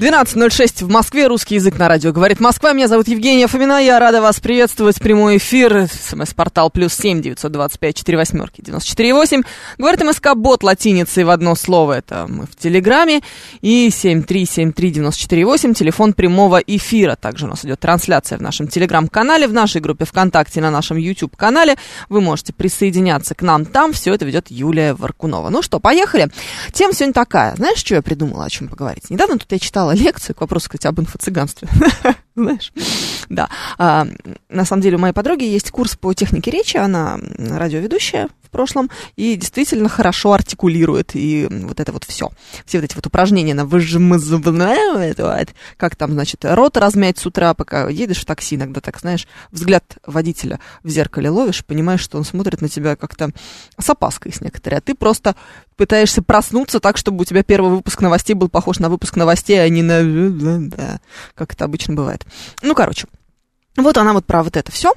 12.06 в Москве. Русский язык на радио. Говорит Москва. Меня зовут Евгения Фомина. Я рада вас приветствовать. Прямой эфир. СМС-портал плюс семь девятьсот двадцать пять четыре восьмерки девяносто четыре восемь. Говорит МСК Бот латиницей в одно слово. Это мы в Телеграме. И семь три семь три девяносто четыре восемь. Телефон прямого эфира. Также у нас идет трансляция в нашем Телеграм-канале, в нашей группе ВКонтакте, на нашем YouTube-канале. Вы можете присоединяться к нам там. Все это ведет Юлия Варкунова. Ну что, поехали. Тема сегодня такая. Знаешь, что я придумала, о чем поговорить? Недавно тут я читала лекцию к вопросу, кстати, об инфо-цыганстве. Знаешь? Да. А, на самом деле у моей подруги есть курс по технике речи. Она радиоведущая в прошлом и действительно хорошо артикулирует. И вот это вот все. Все вот эти вот упражнения на выжимать, как там, значит, рот размять с утра, пока едешь в такси, иногда так, знаешь, взгляд водителя в зеркале ловишь, понимаешь, что он смотрит на тебя как-то с опаской с некоторой, а ты просто пытаешься проснуться так, чтобы у тебя первый выпуск новостей был похож на выпуск новостей, а не на... Как это обычно бывает. Ну, короче, вот она вот про вот это все,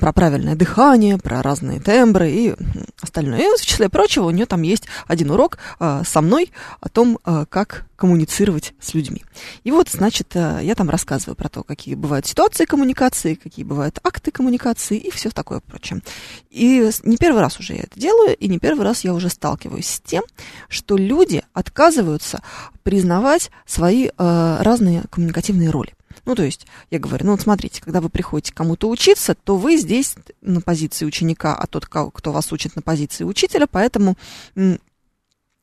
про правильное дыхание, про разные тембры и остальное. И в числе прочего у нее там есть один урок э, со мной о том, э, как коммуницировать с людьми. И вот, значит, э, я там рассказываю про то, какие бывают ситуации коммуникации, какие бывают акты коммуникации и все такое прочее. И не первый раз уже я это делаю, и не первый раз я уже сталкиваюсь с тем, что люди отказываются признавать свои э, разные коммуникативные роли. Ну, то есть, я говорю, ну вот смотрите, когда вы приходите кому-то учиться, то вы здесь на позиции ученика, а тот, кто вас учит на позиции учителя, поэтому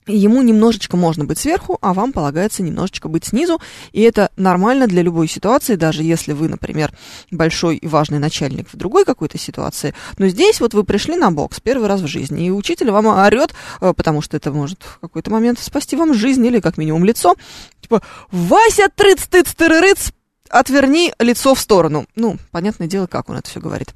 ему немножечко можно быть сверху, а вам полагается немножечко быть снизу, и это нормально для любой ситуации, даже если вы, например, большой и важный начальник в другой какой-то ситуации, но здесь вот вы пришли на бокс первый раз в жизни, и учитель вам орет, э, потому что это может в какой-то момент спасти вам жизнь или как минимум лицо, типа «Вася, трыц, тыц, тырырыц, отверни лицо в сторону». Ну, понятное дело, как он это все говорит.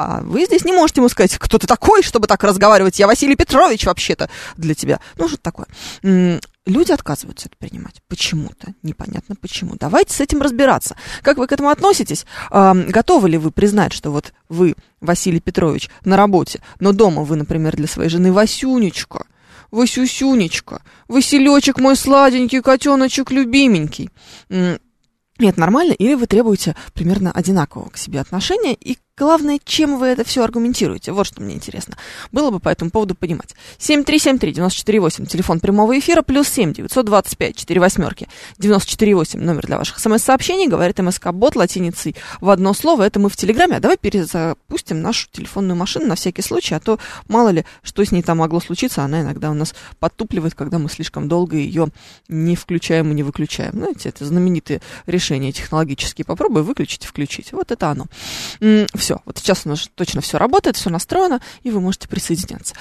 А вы здесь не можете ему сказать, кто ты такой, чтобы так разговаривать. Я Василий Петрович вообще-то для тебя. Ну, что такое. Люди отказываются это принимать. Почему-то. Непонятно почему. Давайте с этим разбираться. Как вы к этому относитесь? А, готовы ли вы признать, что вот вы, Василий Петрович, на работе, но дома вы, например, для своей жены Васюнечка, Васюсюнечка, Василечек мой сладенький, котеночек любименький. Нет, нормально, или вы требуете примерно одинакового к себе отношения, и главное, чем вы это все аргументируете. Вот что мне интересно. Было бы по этому поводу понимать. 7373948, телефон прямого эфира, плюс 7 925 4 восьмерки 948, номер для ваших смс-сообщений, говорит МСК-бот латиницей в одно слово. Это мы в Телеграме, а давай перезапустим нашу телефонную машину на всякий случай, а то мало ли, что с ней там могло случиться, она иногда у нас подтупливает, когда мы слишком долго ее не включаем и не выключаем. Знаете, это знаменитые решения технологические. Попробуй выключить и включить. Вот это оно. Все, вот сейчас у нас точно все работает, все настроено, и вы можете присоединяться.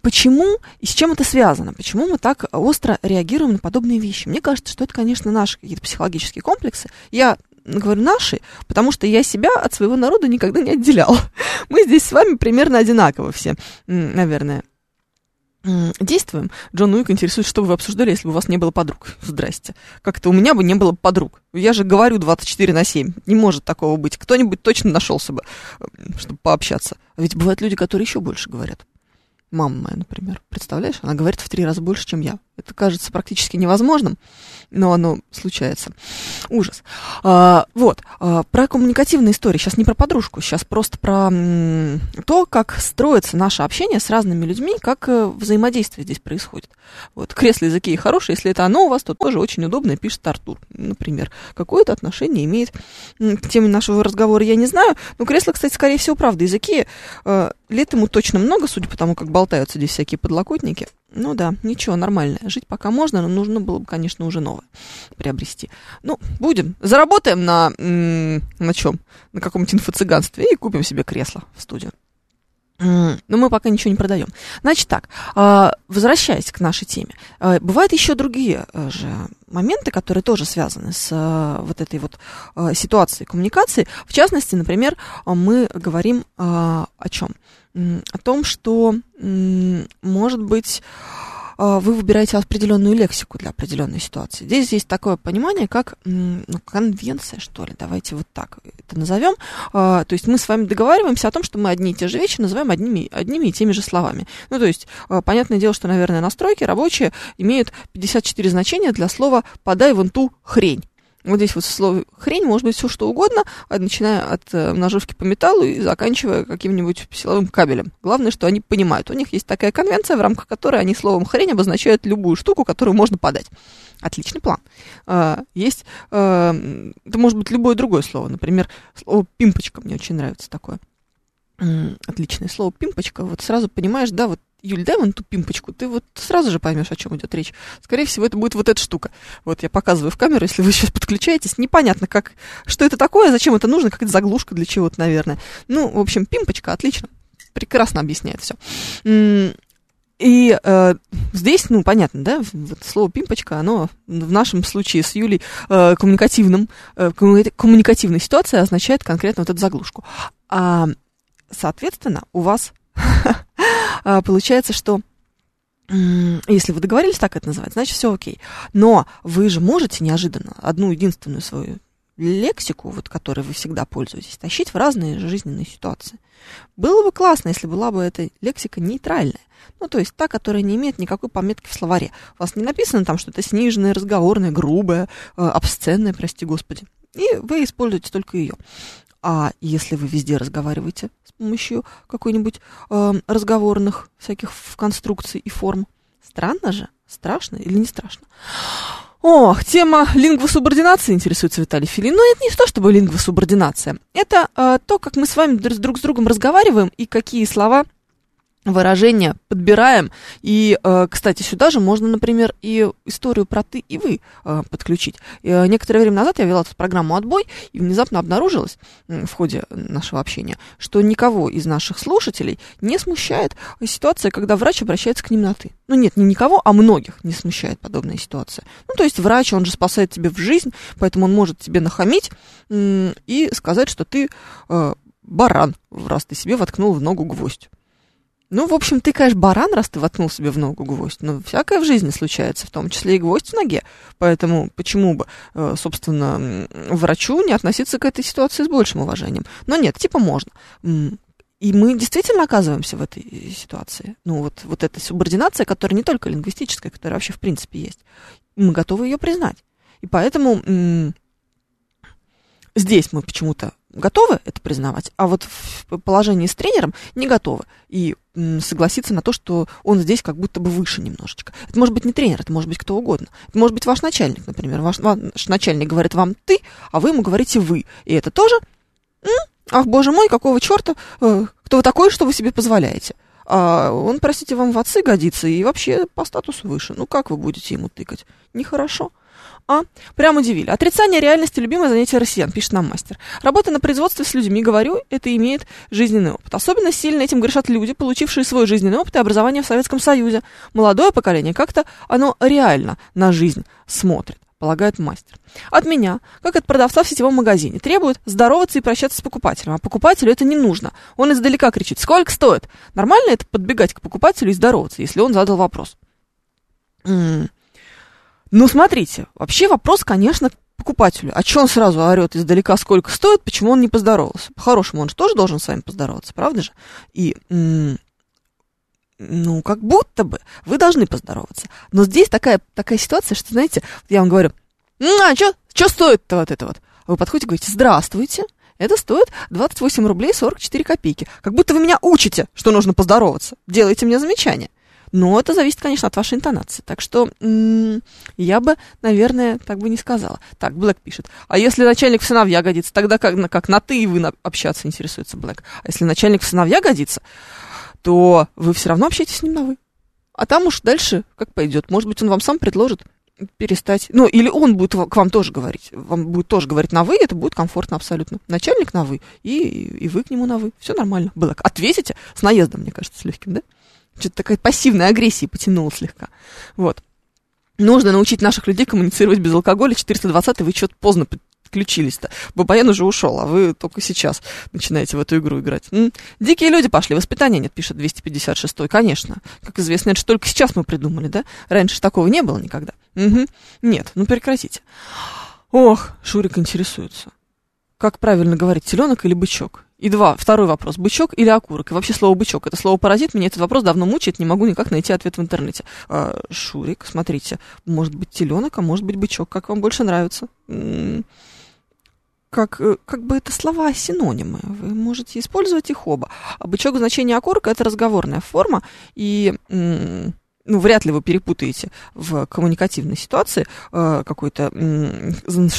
Почему и с чем это связано? Почему мы так остро реагируем на подобные вещи? Мне кажется, что это, конечно, наши какие-то психологические комплексы. Я говорю наши, потому что я себя от своего народа никогда не отделял. Мы здесь с вами примерно одинаково все, наверное действуем. Джон Уик интересует, что бы вы обсуждали, если бы у вас не было подруг. Здрасте. Как-то у меня бы не было подруг. Я же говорю 24 на 7. Не может такого быть. Кто-нибудь точно нашелся бы, чтобы пообщаться. А ведь бывают люди, которые еще больше говорят. Мама моя, например, представляешь, она говорит в три раза больше, чем я. Это кажется практически невозможным, но оно случается. Ужас. А, вот, а, про коммуникативные истории. Сейчас не про подружку, сейчас просто про м, то, как строится наше общение с разными людьми, как э, взаимодействие здесь происходит. Вот, кресло языки хорошее, если это оно у вас, то тоже очень удобно, пишет Артур, например. Какое-то отношение имеет к теме нашего разговора, я не знаю. Но кресло, кстати, скорее всего, правда. Языки э, лет ему точно много, судя по тому, как болтаются здесь всякие подлокотники. Ну да, ничего, нормально. Жить пока можно, но нужно было бы, конечно, уже новое приобрести. Ну, будем. Заработаем на... На чем? На каком-нибудь инфо-цыганстве и купим себе кресло в студию. Но мы пока ничего не продаем. Значит так, а, возвращаясь к нашей теме, а, бывают еще другие э, же моменты, которые тоже связаны с э, вот этой вот э, ситуацией коммуникации. В частности, например, мы говорим о чем? О том, что, может быть, а, вы выбираете определенную лексику для определенной ситуации. Здесь есть такое понимание, как ну, конвенция, что ли, давайте вот так это назовем. А, то есть мы с вами договариваемся о том, что мы одни и те же вещи называем одними, одними и теми же словами. Ну, то есть, а, понятное дело, что, наверное, настройки рабочие имеют 54 значения для слова «подай вон ту хрень». Вот здесь вот слово хрень может быть все что угодно, начиная от э, ножовки по металлу и заканчивая каким-нибудь силовым кабелем. Главное, что они понимают. У них есть такая конвенция, в рамках которой они словом хрень обозначают любую штуку, которую можно подать. Отличный план. А, есть, а, это может быть любое другое слово. Например, слово пимпочка мне очень нравится такое. Отличное слово пимпочка. Вот сразу понимаешь, да, вот Юль, дай вон ту пимпочку, ты вот сразу же поймешь, о чем идет речь. Скорее всего, это будет вот эта штука. Вот я показываю в камеру, если вы сейчас подключаетесь, непонятно, как, что это такое, зачем это нужно, какая-то заглушка для чего-то, наверное. Ну, в общем, пимпочка, отлично, прекрасно объясняет все. И э, здесь, ну, понятно, да, вот слово пимпочка, оно в нашем случае с Юлей э, коммуникативным, э, коммуникативной ситуации означает конкретно вот эту заглушку. А, соответственно, у вас получается, что если вы договорились так это называть, значит все окей. Но вы же можете неожиданно одну единственную свою лексику, вот которой вы всегда пользуетесь, тащить в разные жизненные ситуации. Было бы классно, если была бы эта лексика нейтральная. Ну, то есть та, которая не имеет никакой пометки в словаре. У вас не написано там, что это сниженное, разговорное, грубое, э, обсценное, прости господи. И вы используете только ее. А если вы везде разговариваете с помощью какой-нибудь э, разговорных всяких конструкций и форм, странно же? Страшно или не страшно? Ох, тема лингвосубординации интересуется Виталий Филин. Но это не то, чтобы лингвосубординация. Это э, то, как мы с вами друг с другом разговариваем и какие слова выражения подбираем. И, э, кстати, сюда же можно, например, и историю про ты и вы э, подключить. Э, некоторое время назад я вела тут программу «Отбой», и внезапно обнаружилось в ходе нашего общения, что никого из наших слушателей не смущает ситуация, когда врач обращается к ним на «ты». Ну нет, не никого, а многих не смущает подобная ситуация. Ну, то есть врач, он же спасает тебе в жизнь, поэтому он может тебе нахамить и сказать, что ты баран, раз ты себе воткнул в ногу гвоздь. Ну, в общем, ты, конечно, баран, раз ты воткнул себе в ногу гвоздь. Но всякое в жизни случается, в том числе и гвоздь в ноге. Поэтому почему бы, э, собственно, врачу не относиться к этой ситуации с большим уважением? Но нет, типа можно. И мы действительно оказываемся в этой ситуации. Ну, вот, вот эта субординация, которая не только лингвистическая, которая вообще в принципе есть. Мы готовы ее признать. И поэтому здесь мы почему-то готовы это признавать, а вот в положении с тренером не готовы. И согласиться на то, что он здесь как будто бы выше немножечко. Это может быть не тренер, это может быть кто угодно. Это может быть ваш начальник, например. Ваш, ваш начальник говорит вам ты, а вы ему говорите вы. И это тоже, ах, боже мой, какого черта, э, кто вы такой, что вы себе позволяете? А он, простите, вам в отцы годится и вообще по статусу выше. Ну как вы будете ему тыкать? Нехорошо. А? Прям удивили. Отрицание реальности – любимое занятие россиян, пишет нам мастер. Работа на производстве с людьми, говорю, это имеет жизненный опыт. Особенно сильно этим грешат люди, получившие свой жизненный опыт и образование в Советском Союзе. Молодое поколение как-то оно реально на жизнь смотрит полагает мастер. От меня, как от продавца в сетевом магазине, требуют здороваться и прощаться с покупателем. А покупателю это не нужно. Он издалека кричит, сколько стоит? Нормально это подбегать к покупателю и здороваться, если он задал вопрос. Ну, смотрите, вообще вопрос, конечно, к покупателю. А что он сразу орет издалека, сколько стоит, почему он не поздоровался? По-хорошему, он же тоже должен с вами поздороваться, правда же? И, ну, как будто бы вы должны поздороваться. Но здесь такая, такая ситуация, что, знаете, я вам говорю, ну, а что стоит-то вот это вот? Вы подходите и говорите, здравствуйте, это стоит 28 рублей 44 копейки. Как будто вы меня учите, что нужно поздороваться. Делайте мне замечание. Но это зависит, конечно, от вашей интонации. Так что м- я бы, наверное, так бы не сказала. Так, Блэк пишет. А если начальник в сыновья годится, тогда как, как на ты и вы на, общаться интересуется Блэк. А если начальник в сыновья годится, то вы все равно общаетесь с ним на вы. А там уж дальше как пойдет. Может быть, он вам сам предложит перестать, ну, или он будет к вам тоже говорить, вам будет тоже говорить на «вы», это будет комфортно абсолютно. Начальник на «вы», и, и вы к нему на «вы», все нормально. Было. Ответите с наездом, мне кажется, с легким, да? Что-то такая пассивная агрессия потянула слегка. Вот. Нужно научить наших людей коммуницировать без алкоголя. 420 вы что-то поздно подключились-то. Бабаян уже ушел, а вы только сейчас начинаете в эту игру играть. М? Дикие люди пошли, воспитания нет, пишет 256-й. Конечно. Как известно, это же только сейчас мы придумали, да? Раньше такого не было никогда. Угу. Нет, ну прекратите. Ох, Шурик интересуется. Как правильно говорить, теленок или бычок? И два, второй вопрос, бычок или окурок? И вообще слово бычок, это слово паразит, меня этот вопрос давно мучает, не могу никак найти ответ в интернете. А, Шурик, смотрите, может быть теленок, а может быть бычок, как вам больше нравится? как, э, как бы это слова синонимы. Вы можете использовать их оба. А бычок значение окурка это разговорная форма, и ну, вряд ли вы перепутаете в коммуникативной ситуации э, какой-то... Э,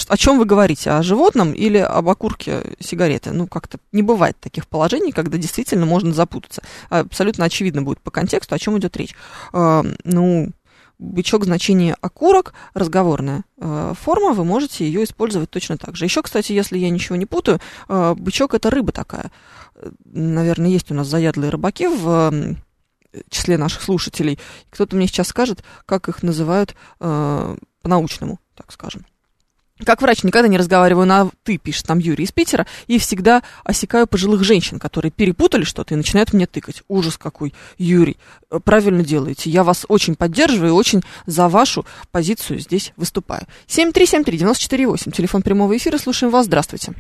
о чем вы говорите? О животном или об окурке сигареты? Ну, как-то не бывает таких положений, когда действительно можно запутаться. Абсолютно очевидно будет по контексту, о чем идет речь. Э, ну, бычок значение окурок, разговорная э, форма, вы можете ее использовать точно так же. Еще, кстати, если я ничего не путаю, э, бычок это рыба такая. Наверное, есть у нас заядлые рыбаки в э, числе наших слушателей. Кто-то мне сейчас скажет, как их называют э, по-научному, так скажем. Как врач никогда не разговариваю на «ты», пишет там Юрий из Питера, и всегда осекаю пожилых женщин, которые перепутали что-то и начинают мне тыкать. Ужас какой. Юрий, э, правильно делаете. Я вас очень поддерживаю и очень за вашу позицию здесь выступаю. 7373948, телефон прямого эфира, слушаем вас. Здравствуйте.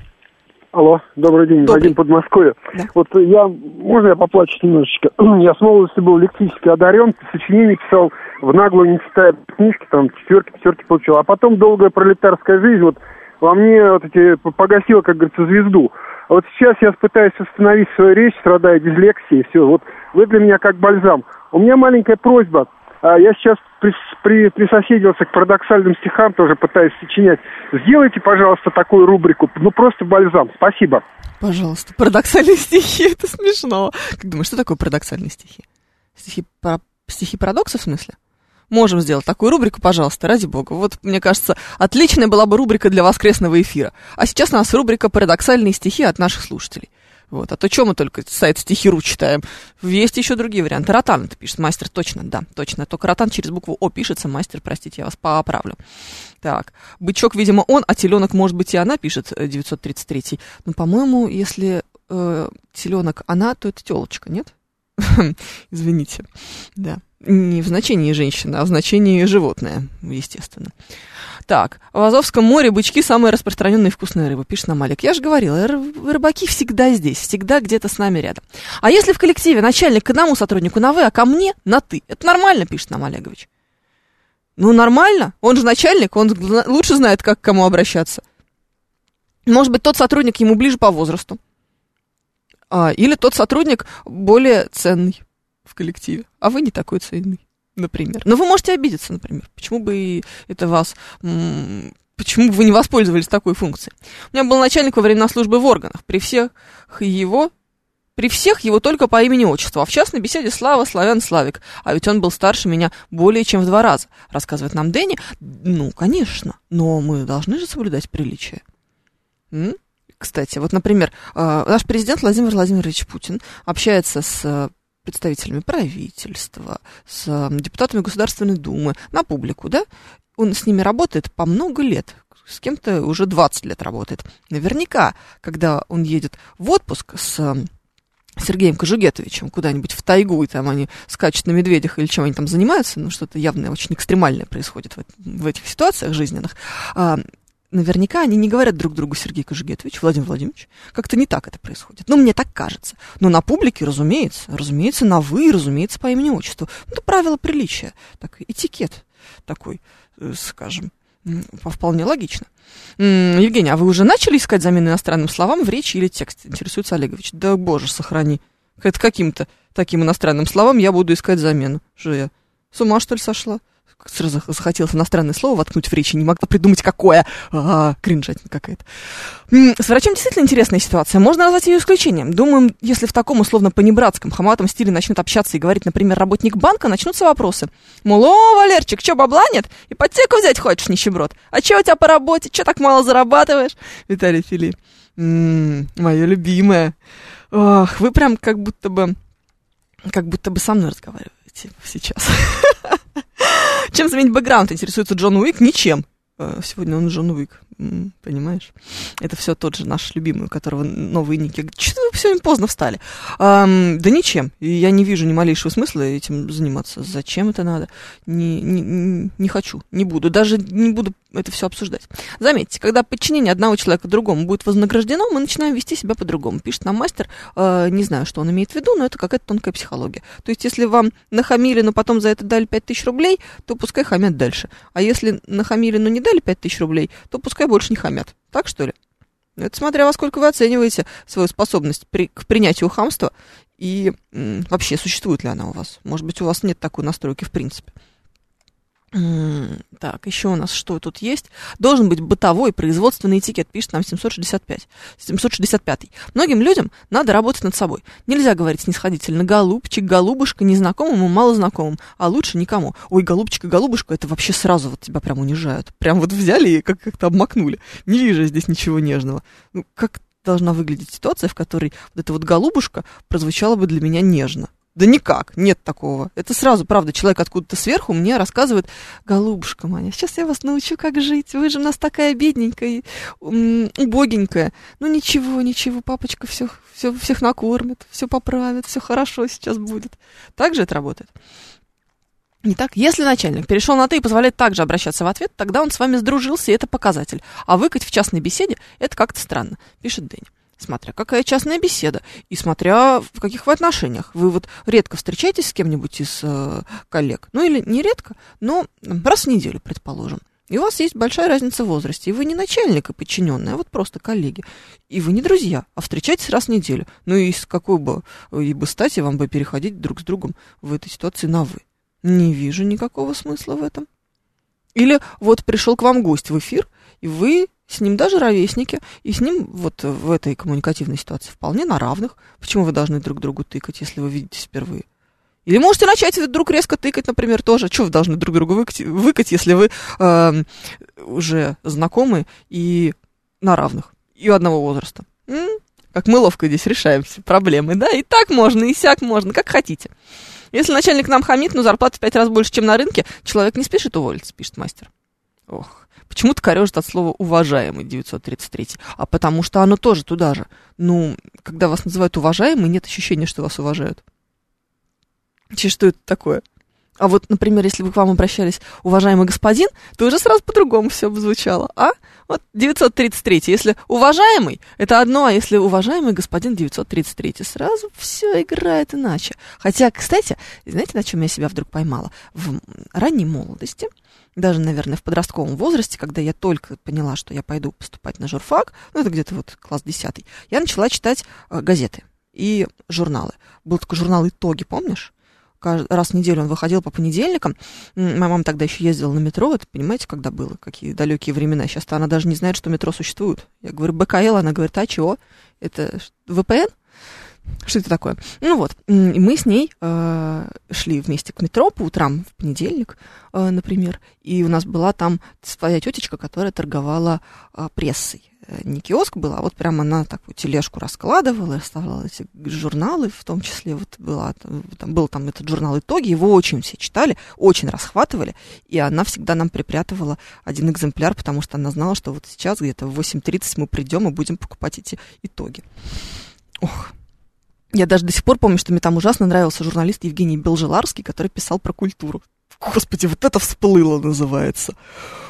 Алло, добрый день, добрый. Вадим Подмосковье. Да. Вот я, можно я поплачу немножечко? я с молодости был лексически одарен, сочинение писал в наглую, не читая книжки, там, четверки, пятерки получил. А потом долгая пролетарская жизнь вот во мне вот эти погасила, как говорится, звезду. А вот сейчас я пытаюсь остановить свою речь, страдая дислексией, все. Вот вы для меня как бальзам. У меня маленькая просьба – а, я сейчас при, при, присоседился к парадоксальным стихам, тоже пытаюсь сочинять. Сделайте, пожалуйста, такую рубрику. Ну, просто бальзам. Спасибо. Пожалуйста. Парадоксальные стихи, это смешно. Как думаешь, что такое парадоксальные стихи? Стихи, пара, стихи парадокса, в смысле? Можем сделать такую рубрику, пожалуйста, ради бога. Вот, мне кажется, отличная была бы рубрика для воскресного эфира. А сейчас у нас рубрика «Парадоксальные стихи» от наших слушателей. Вот. А то что мы только сайт стихиру читаем? Есть еще другие варианты. Ротан это пишет. Мастер точно, да, точно. Только ротан через букву О пишется. Мастер, простите, я вас поправлю. Так. Бычок, видимо, он, а теленок, может быть, и она, пишет 933. Э, ну, по-моему, если э, теленок она, то это телочка, нет? Извините. Да. Не в значении женщина, а в значении животное, естественно. Так, в Азовском море бычки самые распространенные вкусные рыбы, пишет нам Олег. Я же говорила, рыбаки всегда здесь, всегда где-то с нами рядом. А если в коллективе начальник к одному сотруднику на «вы», а ко мне на «ты», это нормально, пишет нам Олегович. Ну, нормально, он же начальник, он лучше знает, как к кому обращаться. Может быть, тот сотрудник ему ближе по возрасту. А, или тот сотрудник более ценный в коллективе, а вы не такой ценный например. Но вы можете обидеться, например. Почему бы это вас... Почему бы вы не воспользовались такой функцией? У меня был начальник во времена службы в органах. При всех его при всех его только по имени-отчеству, а в частной беседе Слава, Славян, Славик. А ведь он был старше меня более чем в два раза, рассказывает нам Дэнни. Ну, конечно, но мы должны же соблюдать приличие. М? Кстати, вот, например, э, наш президент Владимир Владимирович Путин общается с представителями правительства, с депутатами Государственной Думы, на публику, да, он с ними работает по много лет, с кем-то уже 20 лет работает. Наверняка, когда он едет в отпуск с Сергеем Кожугетовичем куда-нибудь в тайгу, и там они скачут на медведях или чем они там занимаются, ну, что-то явно очень экстремальное происходит в, в этих ситуациях жизненных, а, наверняка они не говорят друг другу Сергей Кожугетович, Владимир Владимирович. Как-то не так это происходит. Ну, мне так кажется. Но на публике, разумеется, разумеется, на вы, разумеется, по имени-отчеству. Ну, это правило приличия, так, этикет такой, э, скажем, вполне логично. Евгений, а вы уже начали искать замены иностранным словам в речи или тексте? Интересуется Олегович. Да, боже, сохрани. Это каким-то таким иностранным словам я буду искать замену. Что я, с ума, что ли, сошла? Сразу захотелось иностранное слово воткнуть в речь, и не могла придумать, какое. А, кринжатина какая-то. С врачом действительно интересная ситуация. Можно назвать ее исключением. Думаю, если в таком условно понебратском, хаматом стиле начнут общаться и говорить, например, работник банка, начнутся вопросы. Мол, о, Валерчик, что, бабла нет? Ипотеку взять хочешь, нищеброд? А что у тебя по работе? Что так мало зарабатываешь? Виталий Филипп. Мое любимое. Ох, вы прям как будто бы, как будто бы со мной разговариваете сейчас. Чем заменить бэкграунд, интересуется Джон Уик? Ничем. Э, сегодня он Джон Уик понимаешь? Это все тот же наш любимый, у которого новые ники. Что вы сегодня поздно встали? Эм, да ничем. Я не вижу ни малейшего смысла этим заниматься. Зачем это надо? Не, не, не хочу, не буду. Даже не буду это все обсуждать. Заметьте, когда подчинение одного человека другому будет вознаграждено, мы начинаем вести себя по-другому. Пишет нам мастер, э, не знаю, что он имеет в виду, но это какая-то тонкая психология. То есть, если вам нахамили, но потом за это дали 5000 рублей, то пускай хамят дальше. А если нахамили, но не дали 5000 рублей, то пускай больше не хамят. Так что ли? Это смотря во сколько вы оцениваете свою способность при, к принятию хамства и м, вообще существует ли она у вас. Может быть, у вас нет такой настройки в принципе. Так, еще у нас что тут есть? Должен быть бытовой производственный этикет, пишет нам 765. 765. Многим людям надо работать над собой. Нельзя говорить снисходительно голубчик, голубушка, незнакомым и малознакомым, а лучше никому. Ой, голубчик и голубушка, это вообще сразу вот тебя прям унижают. Прям вот взяли и как- как-то обмакнули. Не вижу здесь ничего нежного. Ну, как должна выглядеть ситуация, в которой вот эта вот голубушка прозвучала бы для меня нежно? Да никак, нет такого. Это сразу, правда, человек откуда-то сверху мне рассказывает, голубушка моя, сейчас я вас научу, как жить. Вы же у нас такая бедненькая, убогенькая. Ну ничего, ничего, папочка все, все, всех накормит, все поправит, все хорошо сейчас будет. Так же это работает? Не так? Если начальник перешел на «ты» и позволяет также обращаться в ответ, тогда он с вами сдружился, и это показатель. А выкать в частной беседе – это как-то странно, пишет Дэнни смотря какая частная беседа, и смотря в каких вы отношениях. Вы вот редко встречаетесь с кем-нибудь из э, коллег, ну или не редко, но раз в неделю, предположим. И у вас есть большая разница в возрасте, и вы не начальник и подчиненный, а вот просто коллеги. И вы не друзья, а встречаетесь раз в неделю. Ну и с какой бы, и бы стати вам бы переходить друг с другом в этой ситуации на «вы». Не вижу никакого смысла в этом. Или вот пришел к вам гость в эфир, и вы с ним даже ровесники, и с ним вот в этой коммуникативной ситуации вполне на равных. Почему вы должны друг другу тыкать, если вы видитесь впервые? Или можете начать вдруг резко тыкать, например, тоже. Что вы должны друг другу выкать, если вы э, уже знакомы и на равных, и одного возраста? М? Как мы ловко здесь решаем все проблемы, да? И так можно, и сяк можно, как хотите. Если начальник нам хамит, но зарплата в пять раз больше, чем на рынке, человек не спешит уволиться, пишет мастер. Ох, почему-то корежит от слова «уважаемый» 933, а потому что оно тоже туда же. Ну, когда вас называют уважаемый, нет ощущения, что вас уважают. Че, что это такое? А вот, например, если бы к вам обращались уважаемый господин, то уже сразу по-другому все бы звучало, а? Вот 933. Если уважаемый, это одно, а если уважаемый господин 933, сразу все играет иначе. Хотя, кстати, знаете, на чем я себя вдруг поймала? В ранней молодости, даже, наверное, в подростковом возрасте, когда я только поняла, что я пойду поступать на журфак, ну, это где-то вот класс 10, я начала читать э, газеты и журналы. Был такой журнал «Итоги», помнишь? раз в неделю он выходил по понедельникам. Моя мама тогда еще ездила на метро, это понимаете, когда было, какие далекие времена. Сейчас-то она даже не знает, что метро существует. Я говорю, БКЛ, она говорит, а чего? Это ВПН? Что это такое? Ну вот, мы с ней э, шли вместе к метро по утрам в понедельник, э, например, и у нас была там своя тетечка, которая торговала э, прессой. Э, не киоск был, а вот прямо она такую тележку раскладывала, оставляла эти журналы, в том числе вот была, там, был там этот журнал «Итоги», его очень все читали, очень расхватывали, и она всегда нам припрятывала один экземпляр, потому что она знала, что вот сейчас где-то в 8.30 мы придем и будем покупать эти итоги. Ох, я даже до сих пор помню, что мне там ужасно нравился журналист Евгений Белжеларский, который писал про культуру. Господи, вот это всплыло называется.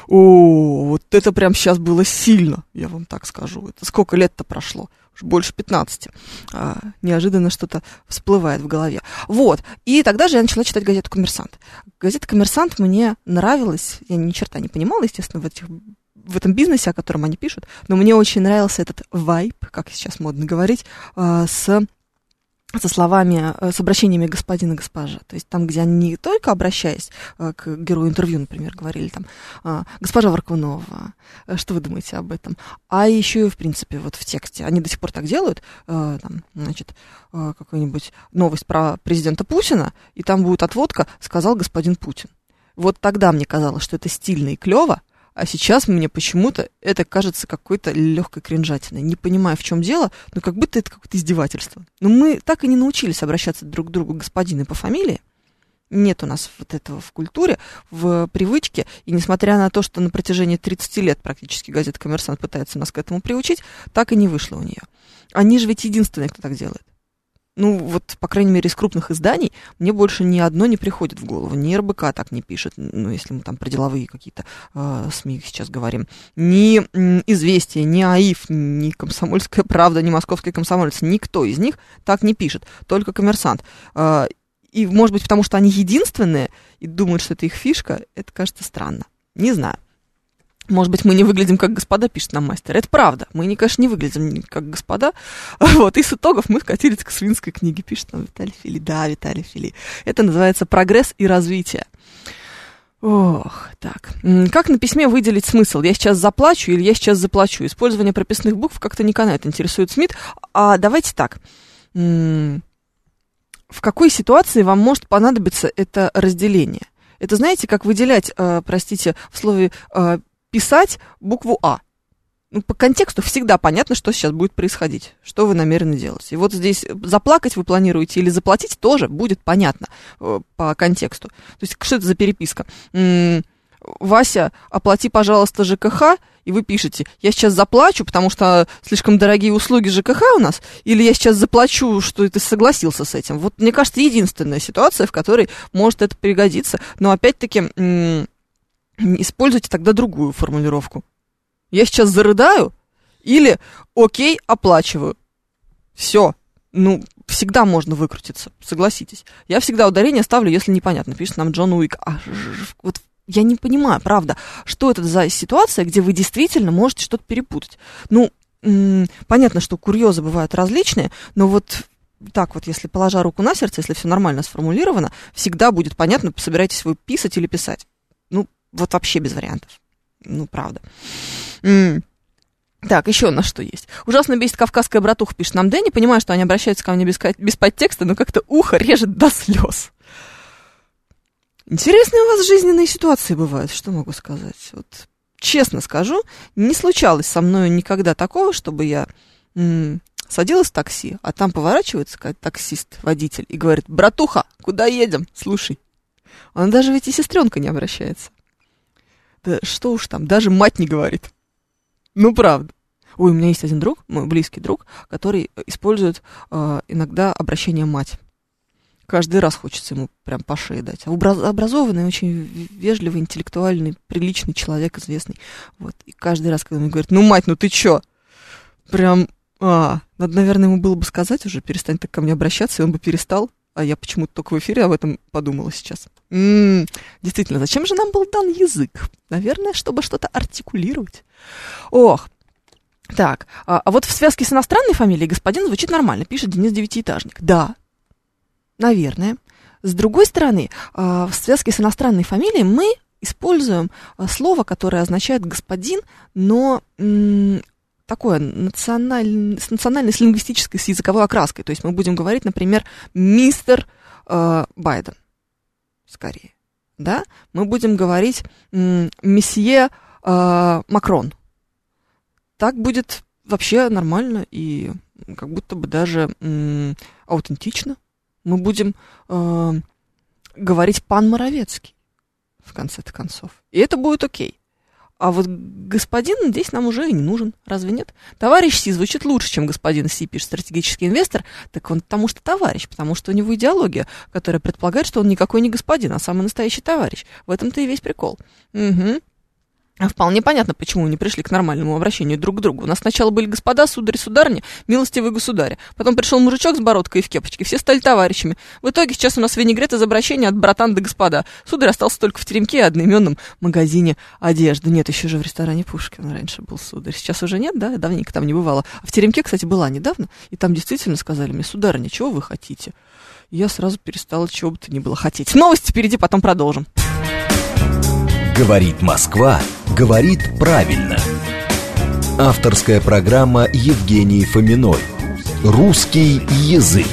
О, вот это прям сейчас было сильно, я вам так скажу. Это сколько лет-то прошло? Уж больше 15. А, неожиданно что-то всплывает в голове. Вот. И тогда же я начала читать газету «Коммерсант». Газета «Коммерсант» мне нравилась. Я ни черта не понимала, естественно, в этих в этом бизнесе, о котором они пишут, но мне очень нравился этот вайп, как сейчас модно говорить, а, с со словами, э, с обращениями господин и госпожа. То есть там, где они не только обращаясь э, к герою интервью, например, говорили там, «А, госпожа Варкунова, э, что вы думаете об этом? А еще и, в принципе, вот в тексте. Они до сих пор так делают, там, значит, какую-нибудь новость про президента Путина, и там будет отводка «сказал господин Путин». Вот тогда мне казалось, что это стильно и клево, а сейчас мне почему-то это кажется какой-то легкой кринжатиной. Не понимаю, в чем дело, но как будто это какое-то издевательство. Но мы так и не научились обращаться друг к другу господины по фамилии. Нет у нас вот этого в культуре, в привычке. И несмотря на то, что на протяжении 30 лет практически газета «Коммерсант» пытается нас к этому приучить, так и не вышло у нее. Они же ведь единственные, кто так делает ну, вот, по крайней мере, из крупных изданий мне больше ни одно не приходит в голову. Ни РБК так не пишет, ну, если мы там про деловые какие-то э, СМИ сейчас говорим. Ни «Известия», ни АИФ, ни «Комсомольская правда», ни «Московский комсомолец». Никто из них так не пишет, только «Коммерсант». Э, и, может быть, потому что они единственные и думают, что это их фишка, это кажется странно. Не знаю. Может быть, мы не выглядим как господа, пишет нам мастер. Это правда. Мы, не, конечно, не выглядим как господа. Вот, из итогов мы скатились к свинской книге, пишет нам Виталий Фили. Да, Виталий Фили. Это называется «Прогресс и развитие». Ох, так. Как на письме выделить смысл? Я сейчас заплачу или я сейчас заплачу? Использование прописных букв как-то не канает, интересует Смит. А давайте так. В какой ситуации вам может понадобиться это разделение? Это знаете, как выделять, э, простите, в слове э, писать букву А. Ну, по контексту всегда понятно, что сейчас будет происходить, что вы намерены делать. И вот здесь заплакать вы планируете или заплатить тоже будет понятно э, по контексту. То есть что это за переписка? М-м, Вася, оплати, пожалуйста, ЖКХ, и вы пишете, я сейчас заплачу, потому что слишком дорогие услуги ЖКХ у нас, или я сейчас заплачу, что ты согласился с этим. Вот, мне кажется, единственная ситуация, в которой может это пригодиться. Но опять-таки, м- используйте тогда другую формулировку. Я сейчас зарыдаю или окей, оплачиваю. Все. Ну, всегда можно выкрутиться, согласитесь. Я всегда ударение ставлю, если непонятно. Пишет нам Джон Уик. А, вот я не понимаю, правда, что это за ситуация, где вы действительно можете что-то перепутать. Ну, понятно, что курьезы бывают различные, но вот так вот, если положа руку на сердце, если все нормально сформулировано, всегда будет понятно, собираетесь вы писать или писать. Ну, вот вообще без вариантов. Ну, правда. Так, еще у нас что есть. Ужасно бесит кавказская братуха, пишет нам Дэнни. Понимаю, что они обращаются ко мне без, без подтекста, но как-то ухо режет до слез. Интересные у вас жизненные ситуации бывают, что могу сказать. Вот честно скажу, не случалось со мной никогда такого, чтобы я м- садилась в такси, а там поворачивается какой-то таксист, водитель, и говорит, братуха, куда едем? Слушай. Он даже ведь и сестренка не обращается. Да что уж там, даже мать не говорит. Ну, правда. Ой, у меня есть один друг, мой близкий друг, который использует э, иногда обращение мать. Каждый раз хочется ему прям по шее дать. Образованный, очень вежливый, интеллектуальный, приличный человек, известный. Вот. И каждый раз, когда он говорит, ну, мать, ну ты чё? Прям, а, надо, наверное, ему было бы сказать уже, перестань так ко мне обращаться, и он бы перестал. А я почему-то только в эфире об этом подумала сейчас. М-м, действительно, зачем же нам был дан язык? Наверное, чтобы что-то артикулировать. Ох, так, а, а вот в связке с иностранной фамилией господин звучит нормально, пишет Денис Девятиэтажник. Да, наверное. С другой стороны, а, в связке с иностранной фамилией мы используем а, слово, которое означает господин, но такое националь... с национальной, с лингвистической, с языковой окраской. То есть мы будем говорить, например, мистер э, Байден, скорее. Да? Мы будем говорить месье э, Макрон. Так будет вообще нормально и как будто бы даже м, аутентично. Мы будем э, говорить пан Моровецкий в конце-то концов. И это будет окей. А вот господин здесь нам уже и не нужен, разве нет? Товарищ Си звучит лучше, чем господин Си, пишет стратегический инвестор. Так он потому что товарищ, потому что у него идеология, которая предполагает, что он никакой не господин, а самый настоящий товарищ. В этом-то и весь прикол. Угу. А вполне понятно, почему не пришли к нормальному обращению друг к другу. У нас сначала были господа, сударь, сударни, милостивые государи. Потом пришел мужичок с бородкой и в кепочке. Все стали товарищами. В итоге сейчас у нас винегрет из обращения от братан до господа. Сударь остался только в теремке и одноименном магазине одежды. Нет, еще же в ресторане Пушкин раньше был сударь. Сейчас уже нет, да? Давненько там не бывало. А в теремке, кстати, была недавно. И там действительно сказали мне, сударыня, чего вы хотите? Я сразу перестала чего бы то ни было хотеть. Новости впереди, потом продолжим. Говорит Москва, говорит правильно. Авторская программа Евгении Фоминой. Русский язык.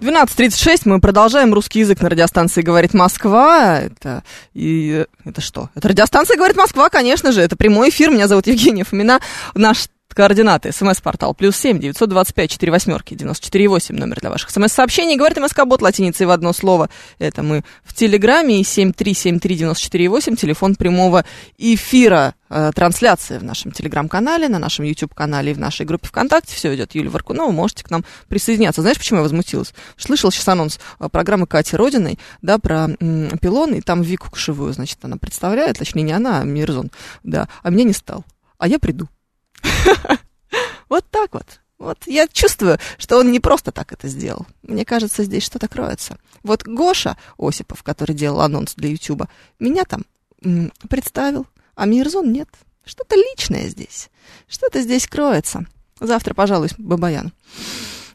12.36, мы продолжаем русский язык на радиостанции «Говорит Москва». Это, и, это что? Это радиостанция «Говорит Москва», конечно же. Это прямой эфир. Меня зовут Евгения Фомина. Наш координаты. СМС-портал плюс семь девятьсот двадцать пять четыре восьмерки девяносто четыре восемь номер для ваших СМС-сообщений. Говорит МСК-бот латиницей в одно слово. Это мы в Телеграме и семь три семь три девяносто четыре восемь телефон прямого эфира э, трансляции в нашем Телеграм-канале, на нашем YouTube-канале и в нашей группе ВКонтакте. Все идет Юлия Варкунова, можете к нам присоединяться. Знаешь, почему я возмутилась? Слышал сейчас анонс э, программы Кати Родиной, да, про пилон, и там Вику Кошевую, значит, она представляет, точнее, не она, а Мирзон, да, а меня не стал. А я приду. Вот так вот. Вот я чувствую, что он не просто так это сделал. Мне кажется, здесь что-то кроется. Вот Гоша Осипов, который делал анонс для Ютуба, меня там представил, а Мирзон нет. Что-то личное здесь. Что-то здесь кроется. Завтра, пожалуй, Бабаян.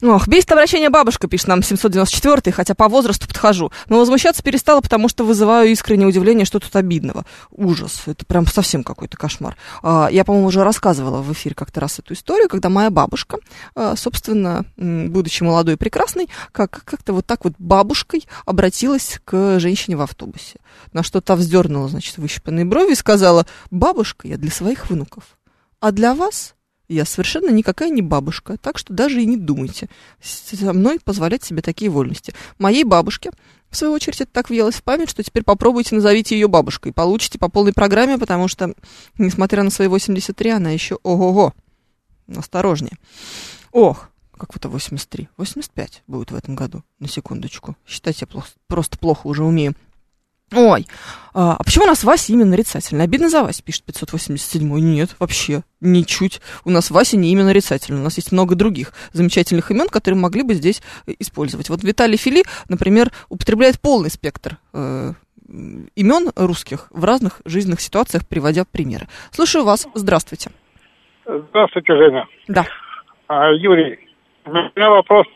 Ох, бесит обращение бабушка, пишет нам 794 хотя по возрасту подхожу. Но возмущаться перестала, потому что вызываю искреннее удивление, что тут обидного. Ужас, это прям совсем какой-то кошмар. А, я, по-моему, уже рассказывала в эфире как-то раз эту историю, когда моя бабушка, а, собственно, будучи молодой и прекрасной, как- как-то вот так вот бабушкой обратилась к женщине в автобусе. На что та вздернула, значит, выщипанные брови и сказала, бабушка я для своих внуков, а для вас я совершенно никакая не бабушка, так что даже и не думайте со мной позволять себе такие вольности. Моей бабушке, в свою очередь, это так въелось в память, что теперь попробуйте назовите ее бабушкой. Получите по полной программе, потому что, несмотря на свои 83, она еще ого-го. Осторожнее. Ох, как это 83? 85 будет в этом году, на секундочку. Считайте, я плохо, просто плохо уже умею. Ой, а, а почему у нас Вася имя нарицательное? Обидно за Вася, пишет 587 Нет, вообще, ничуть. У нас Вася не имя нарицательное. У нас есть много других замечательных имен, которые могли бы здесь э, использовать. Вот Виталий Фили, например, употребляет полный спектр э, имен русских в разных жизненных ситуациях, приводя примеры. Слушаю вас. Здравствуйте. Здравствуйте, Женя. Да. А, Юрий, у меня вопрос.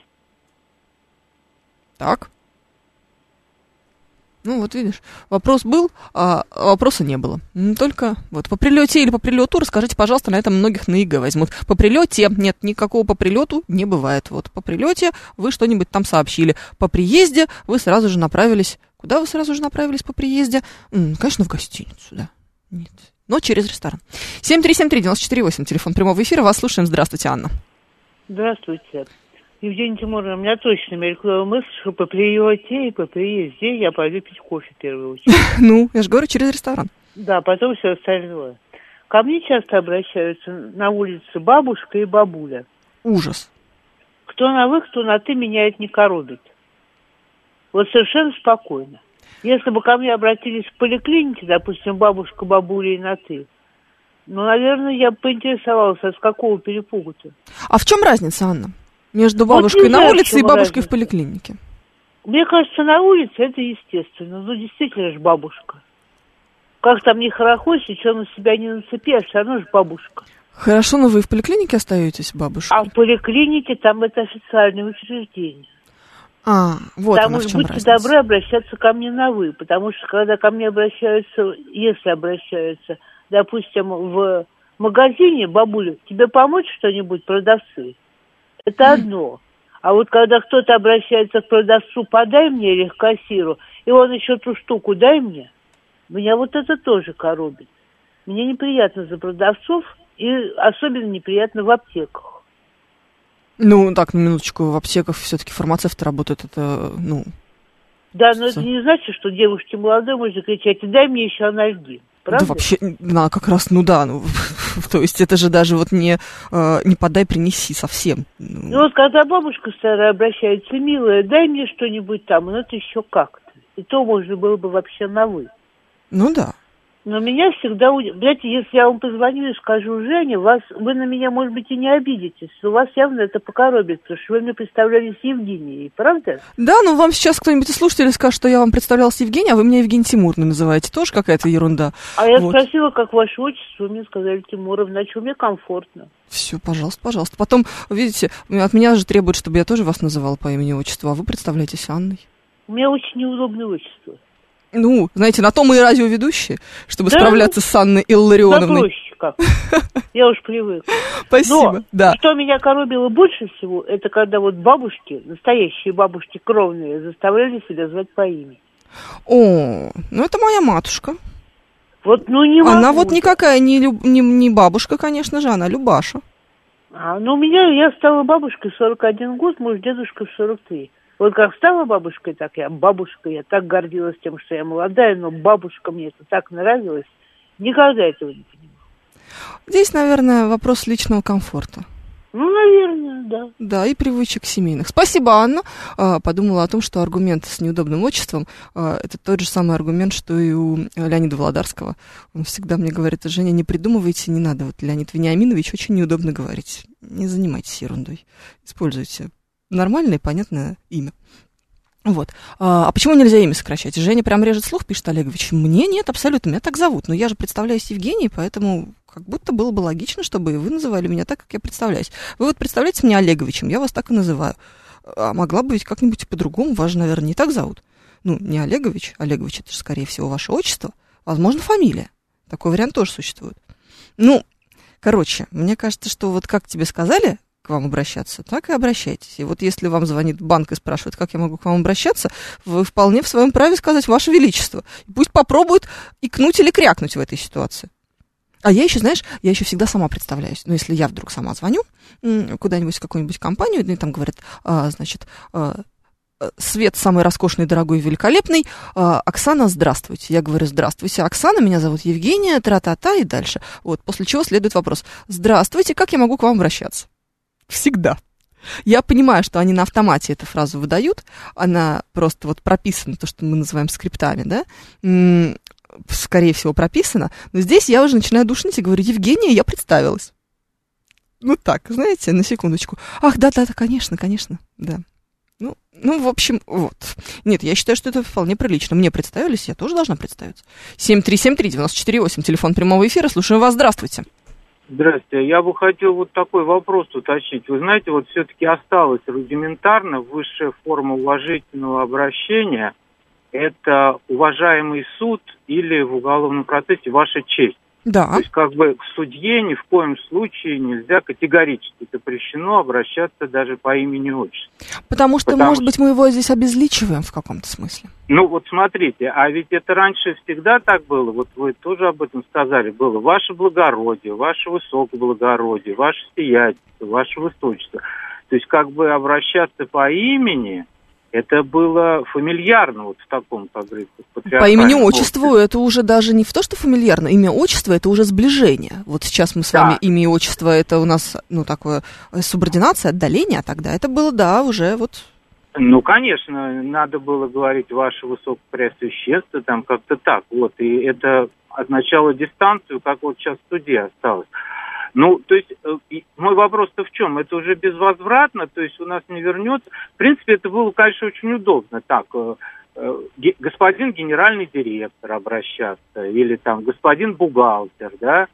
Так. Ну, вот видишь, вопрос был, а вопроса не было. Только вот по прилете или по прилету, расскажите, пожалуйста, на этом многих на ИГ возьмут. По прилете нет, никакого по прилету не бывает. Вот по прилете вы что-нибудь там сообщили. По приезде вы сразу же направились. Куда вы сразу же направились по приезде? Конечно, в гостиницу, да. Нет. Но через ресторан. 7373948, телефон прямого эфира. Вас слушаем. Здравствуйте, Анна. Здравствуйте. Евгения Тимуровна, у меня точно мелькнула мысль, что по прилете и по приезде я пойду пить кофе в первую очередь. Ну, я же говорю, через ресторан. Да, потом все остальное. Ко мне часто обращаются на улице бабушка и бабуля. Ужас. Кто на вы, кто на ты, меня это не коробит. Вот совершенно спокойно. Если бы ко мне обратились в поликлинике, допустим, бабушка, бабуля и на ты, ну, наверное, я бы поинтересовалась, а с какого перепугу-то? А в чем разница, Анна? Между Вот бабушкой не на в улице и бабушкой в разница. поликлинике? Мне кажется, на улице это естественно. Ну, действительно же бабушка. Как там не хорохочешь, что на себя не нацепи, а все равно же бабушка. Хорошо, но вы в поликлинике остаетесь, бабушка? А в поликлинике там это официальное учреждение. А, вот она в уж чем будьте разница. добры обращаться ко мне на вы, потому что когда ко мне обращаются, если обращаются, допустим, в магазине, бабуля, тебе помочь что-нибудь продавцы? Это одно. А вот когда кто-то обращается к продавцу, подай мне или к кассиру, и он еще ту штуку дай мне, меня вот это тоже коробит. Мне неприятно за продавцов, и особенно неприятно в аптеках. Ну, так, на минуточку, в аптеках все-таки фармацевты работают, это, ну... Да, но это не значит, что девушке молодой можно кричать, дай мне еще анальгин. Правда? Да вообще, да, как раз, ну да, ну, то есть это же даже вот не, э, не подай, принеси совсем. Ну Ну, вот когда бабушка старая обращается, милая, дай мне что-нибудь там, ну это еще как-то. И то можно было бы вообще на вы. ну да. Но меня всегда... Знаете, если я вам позвоню и скажу Женя, вас, вы на меня, может быть, и не обидитесь. Но вас явно это покоробит, потому что вы мне представлялись Евгенией, правда? Да, но вам сейчас кто-нибудь из слушателей скажет, что я вам представлялась Евгения, а вы меня Евгений Тимурный называете. Тоже какая-то ерунда. А я вот. спросила, как ваше отчество, мне сказали Тимуров, значит, мне комфортно. Все, пожалуйста, пожалуйста. Потом, видите, от меня же требуют, чтобы я тоже вас называла по имени отчеству, а вы представляетесь Анной. У меня очень неудобное отчество. Ну, знаете, на то мы и радиоведущие, чтобы да? справляться с Анной Илларионовной. Как. Я уж привык. Спасибо, Но, да. что меня коробило больше всего, это когда вот бабушки, настоящие бабушки кровные, заставляли себя звать по имени. О, ну это моя матушка. Вот, ну не Она вот никакая не, люб, не, не бабушка, конечно же, она Любаша. А, ну, у меня, я стала бабушкой 41 год, мой дедушка 43. Вот как стала бабушкой, так я бабушка, я так гордилась тем, что я молодая, но бабушка мне это так нравилось. Никогда этого не понимала. Здесь, наверное, вопрос личного комфорта. Ну, наверное, да. Да, и привычек семейных. Спасибо, Анна. А, подумала о том, что аргумент с неудобным отчеством а, это тот же самый аргумент, что и у Леонида Володарского. Он всегда мне говорит, Женя, не придумывайте, не надо. Вот Леонид Вениаминович очень неудобно говорить. Не занимайтесь ерундой. Используйте нормальное, понятное имя. Вот. А, а почему нельзя имя сокращать? Женя прям режет слух, пишет Олегович. Мне нет, абсолютно, меня так зовут. Но я же представляюсь Евгений, поэтому как будто было бы логично, чтобы вы называли меня так, как я представляюсь. Вы вот представляете меня Олеговичем, я вас так и называю. А могла бы ведь как-нибудь по-другому, вас же, наверное, не так зовут. Ну, не Олегович, Олегович это же, скорее всего, ваше отчество. Возможно, фамилия. Такой вариант тоже существует. Ну, короче, мне кажется, что вот как тебе сказали, к вам обращаться, так и обращайтесь. И вот если вам звонит банк и спрашивает, как я могу к вам обращаться, вы вполне в своем праве сказать «Ваше Величество». Пусть попробуют икнуть или крякнуть в этой ситуации. А я еще, знаешь, я еще всегда сама представляюсь. Ну, если я вдруг сама звоню куда-нибудь в какую-нибудь компанию, и там говорят, а, значит, а, Свет самый роскошный, дорогой, великолепный. А, Оксана, здравствуйте. Я говорю, здравствуйте, Оксана, меня зовут Евгения, тра-та-та и дальше. Вот, после чего следует вопрос. Здравствуйте, как я могу к вам обращаться? Всегда. Я понимаю, что они на автомате эту фразу выдают, она просто вот прописана, то, что мы называем скриптами, да, скорее всего, прописана, но здесь я уже начинаю душнить и говорю, Евгения, я представилась. Ну так, знаете, на секундочку. Ах, да-да-да, конечно, конечно, да. Ну, ну, в общем, вот. Нет, я считаю, что это вполне прилично. Мне представились, я тоже должна представиться. 7373948, телефон прямого эфира. Слушаю вас, здравствуйте. Здравствуйте. Я бы хотел вот такой вопрос уточнить. Вы знаете, вот все-таки осталось рудиментарно высшая форма уважительного обращения – это уважаемый суд или в уголовном процессе ваша честь. Да. То есть как бы к судье ни в коем случае нельзя категорически запрещено обращаться даже по имени отчеству. Потому что, Потому может быть, мы его здесь обезличиваем в каком-то смысле. Ну вот смотрите, а ведь это раньше всегда так было, вот вы тоже об этом сказали, было ваше благородие, ваше высокоблагородие, ваше сиятельство, ваше высочество. То есть как бы обращаться по имени – это было фамильярно вот в таком, говорится, По имени-отчеству это уже даже не в то, что фамильярно, имя отчество это уже сближение. Вот сейчас мы с да. вами имя и отчество, это у нас, ну, такое э, субординация, отдаление, а тогда это было, да, уже вот... Ну, конечно, надо было говорить «Ваше Высокопреосвященство», там как-то так, вот, и это означало дистанцию, как вот сейчас в суде осталось. Ну, то есть, э, мой вопрос-то в чем? Это уже безвозвратно, то есть у нас не вернется. В принципе, это было, конечно, очень удобно. Так, э, э, господин генеральный директор обращаться, или там господин бухгалтер, да,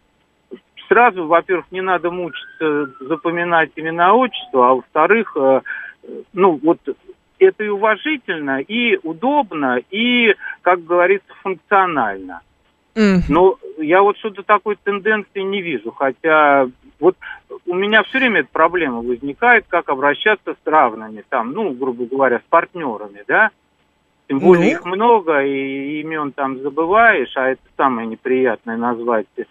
сразу, во-первых, не надо мучиться запоминать имена отчества, а во-вторых, ну, вот это и уважительно, и удобно, и, как говорится, функционально. Mm. Но я вот что-то такой тенденции не вижу, хотя вот у меня все время эта проблема возникает, как обращаться с равными, там, ну, грубо говоря, с партнерами, да, тем более mm. их много, и имен там забываешь, а это самое неприятное назвать э,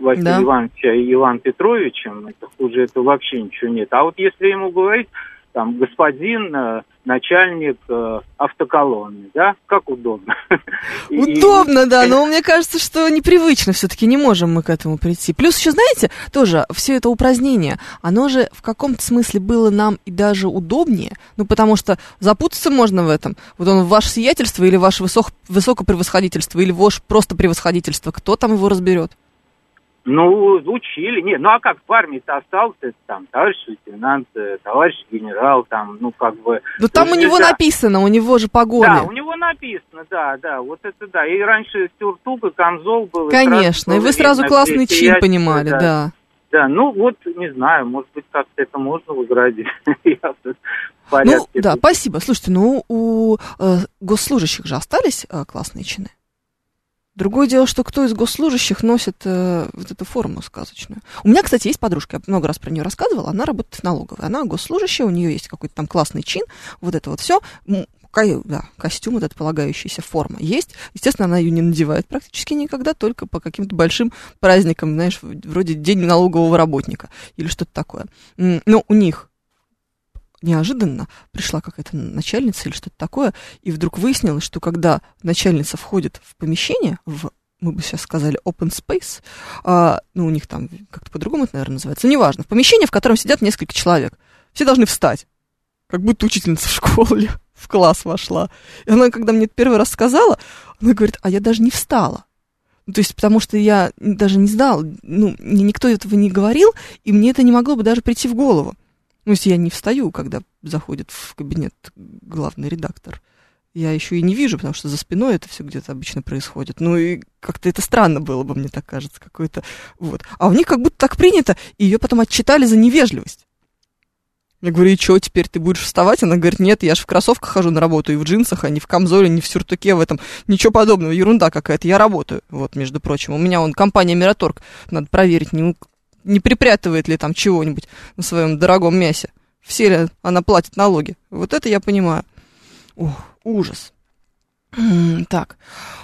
Василия да. Ивановича и Иван Петровичем, это хуже, это вообще ничего нет. А вот если ему говорить, там господин э, начальник э, автоколонны, да? Как удобно. Удобно, да, но мне кажется, что непривычно все-таки, не можем мы к этому прийти. Плюс еще, знаете, тоже все это упразднение, оно же в каком-то смысле было нам и даже удобнее, ну, потому что запутаться можно в этом. Вот он ваше сиятельство или ваше высок, высокопревосходительство, или ваше просто превосходительство, кто там его разберет? Ну, учили. Нет, ну а как в армии-то остался там товарищ лейтенант, э, товарищ генерал, там, ну как бы... Ну там у него написано, у него же погоны. Да, у него написано, да, да, вот это да. И раньше сюртук и камзол был. Конечно, и, и вы сразу классный чин понимали, да. да. Да, ну вот, не знаю, может быть, как-то это можно возродить. ну, да, спасибо. Слушайте, ну у э, госслужащих же остались э, классные чины? Другое дело, что кто из госслужащих носит э, вот эту форму сказочную. У меня, кстати, есть подружка, я много раз про нее рассказывала, она работает в налоговой, она госслужащая, у нее есть какой-то там классный чин, вот это вот все, да, костюм, эта полагающаяся форма есть. Естественно, она ее не надевает практически никогда, только по каким-то большим праздникам, знаешь, вроде День налогового работника или что-то такое. Но у них неожиданно пришла какая-то начальница или что-то такое, и вдруг выяснилось, что когда начальница входит в помещение, в мы бы сейчас сказали open space, а, ну, у них там как-то по-другому это, наверное, называется, неважно, в помещении, в котором сидят несколько человек, все должны встать, как будто учительница в школе в класс вошла. И она, когда мне это первый раз сказала, она говорит, а я даже не встала. Ну, то есть, потому что я даже не знала, ну, никто этого не говорил, и мне это не могло бы даже прийти в голову. Ну, если я не встаю, когда заходит в кабинет главный редактор. Я еще и не вижу, потому что за спиной это все где-то обычно происходит. Ну и как-то это странно было бы, мне так кажется, какой-то. Вот. А у них как будто так принято, и ее потом отчитали за невежливость. Я говорю, и что, теперь ты будешь вставать? Она говорит, нет, я же в кроссовках хожу на работу, и в джинсах, а не в камзоле, не в сюртуке, в этом. Ничего подобного, ерунда какая-то, я работаю. Вот, между прочим, у меня он компания Мираторг, надо проверить, не, не припрятывает ли там чего-нибудь на своем дорогом мясе. Все ли она платит налоги. Вот это я понимаю. Ох, ужас. Так,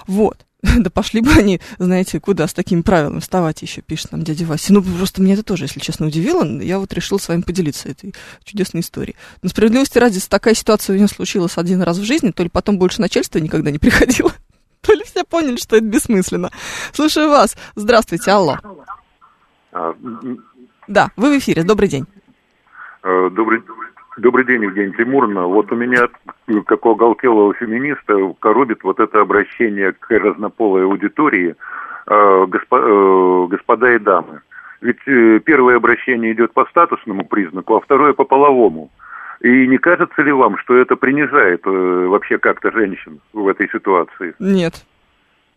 вот. Да пошли бы они, знаете, куда с такими правилами вставать еще, пишет нам дядя Вася. Ну, просто меня это тоже, если честно, удивило. Я вот решил с вами поделиться этой чудесной историей. Но справедливости ради, такая ситуация у него случилась один раз в жизни, то ли потом больше начальства никогда не приходило, то ли все поняли, что это бессмысленно. Слушаю вас. Здравствуйте, алло. А, да, вы в эфире. Добрый день. Э, добрый, добрый день, Евгений Тимуровна. Вот у меня, как у оголтелого феминиста, коробит вот это обращение к разнополой аудитории, э, госпо, э, господа и дамы. Ведь первое обращение идет по статусному признаку, а второе по половому. И не кажется ли вам, что это принижает вообще как-то женщин в этой ситуации? Нет.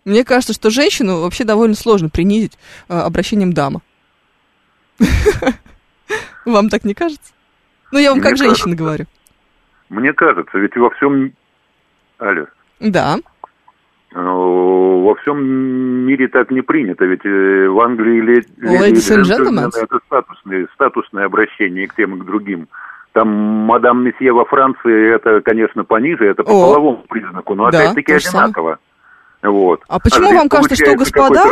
Мне кажется, что женщину вообще довольно сложно принизить обращением дама. Вам так не кажется? Ну, я вам как женщина говорю. Мне кажется, ведь во всем... Алло. Да. Ну, во всем мире так не принято, ведь э, в Англии леди, это статусное, статусное обращение к тем и к другим. Там мадам месье во Франции, это, конечно, пониже, это по О, половому признаку, но да, опять-таки одинаково. Вот. А почему а вам кажется, что господа...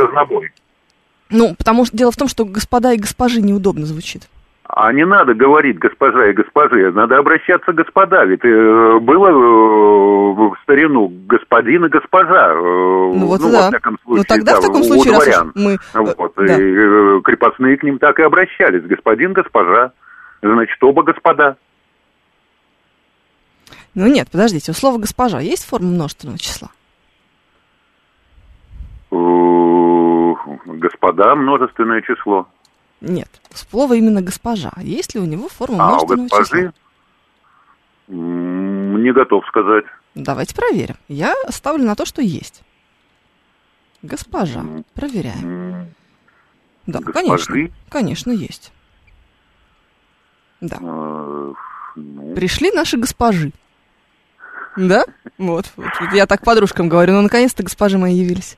Ну, потому что дело в том, что господа и госпожи неудобно звучит. А не надо говорить госпожа и госпожи, надо обращаться господа. Ведь э, было э, в старину господин и госпожа. Э, ну вот ну, да. Во случае, ну тогда да, в таком случае, раз уж мы... Вот, да. и, э, крепостные к ним так и обращались. Господин, госпожа. Значит, оба господа. Ну нет, подождите, у слова госпожа есть форма множественного числа? Господа, множественное число. Нет, слово именно госпожа. Есть ли у него форма а, множественного у госпожи? числа? Не готов сказать. Давайте проверим. Я ставлю на то, что есть. Госпожа. Проверяем. Да, Госпожи? конечно. Конечно, есть. Да. А, ну... Пришли наши госпожи. Да? Вот, вот. Я так подружкам говорю, ну, наконец-то госпожи мои явились.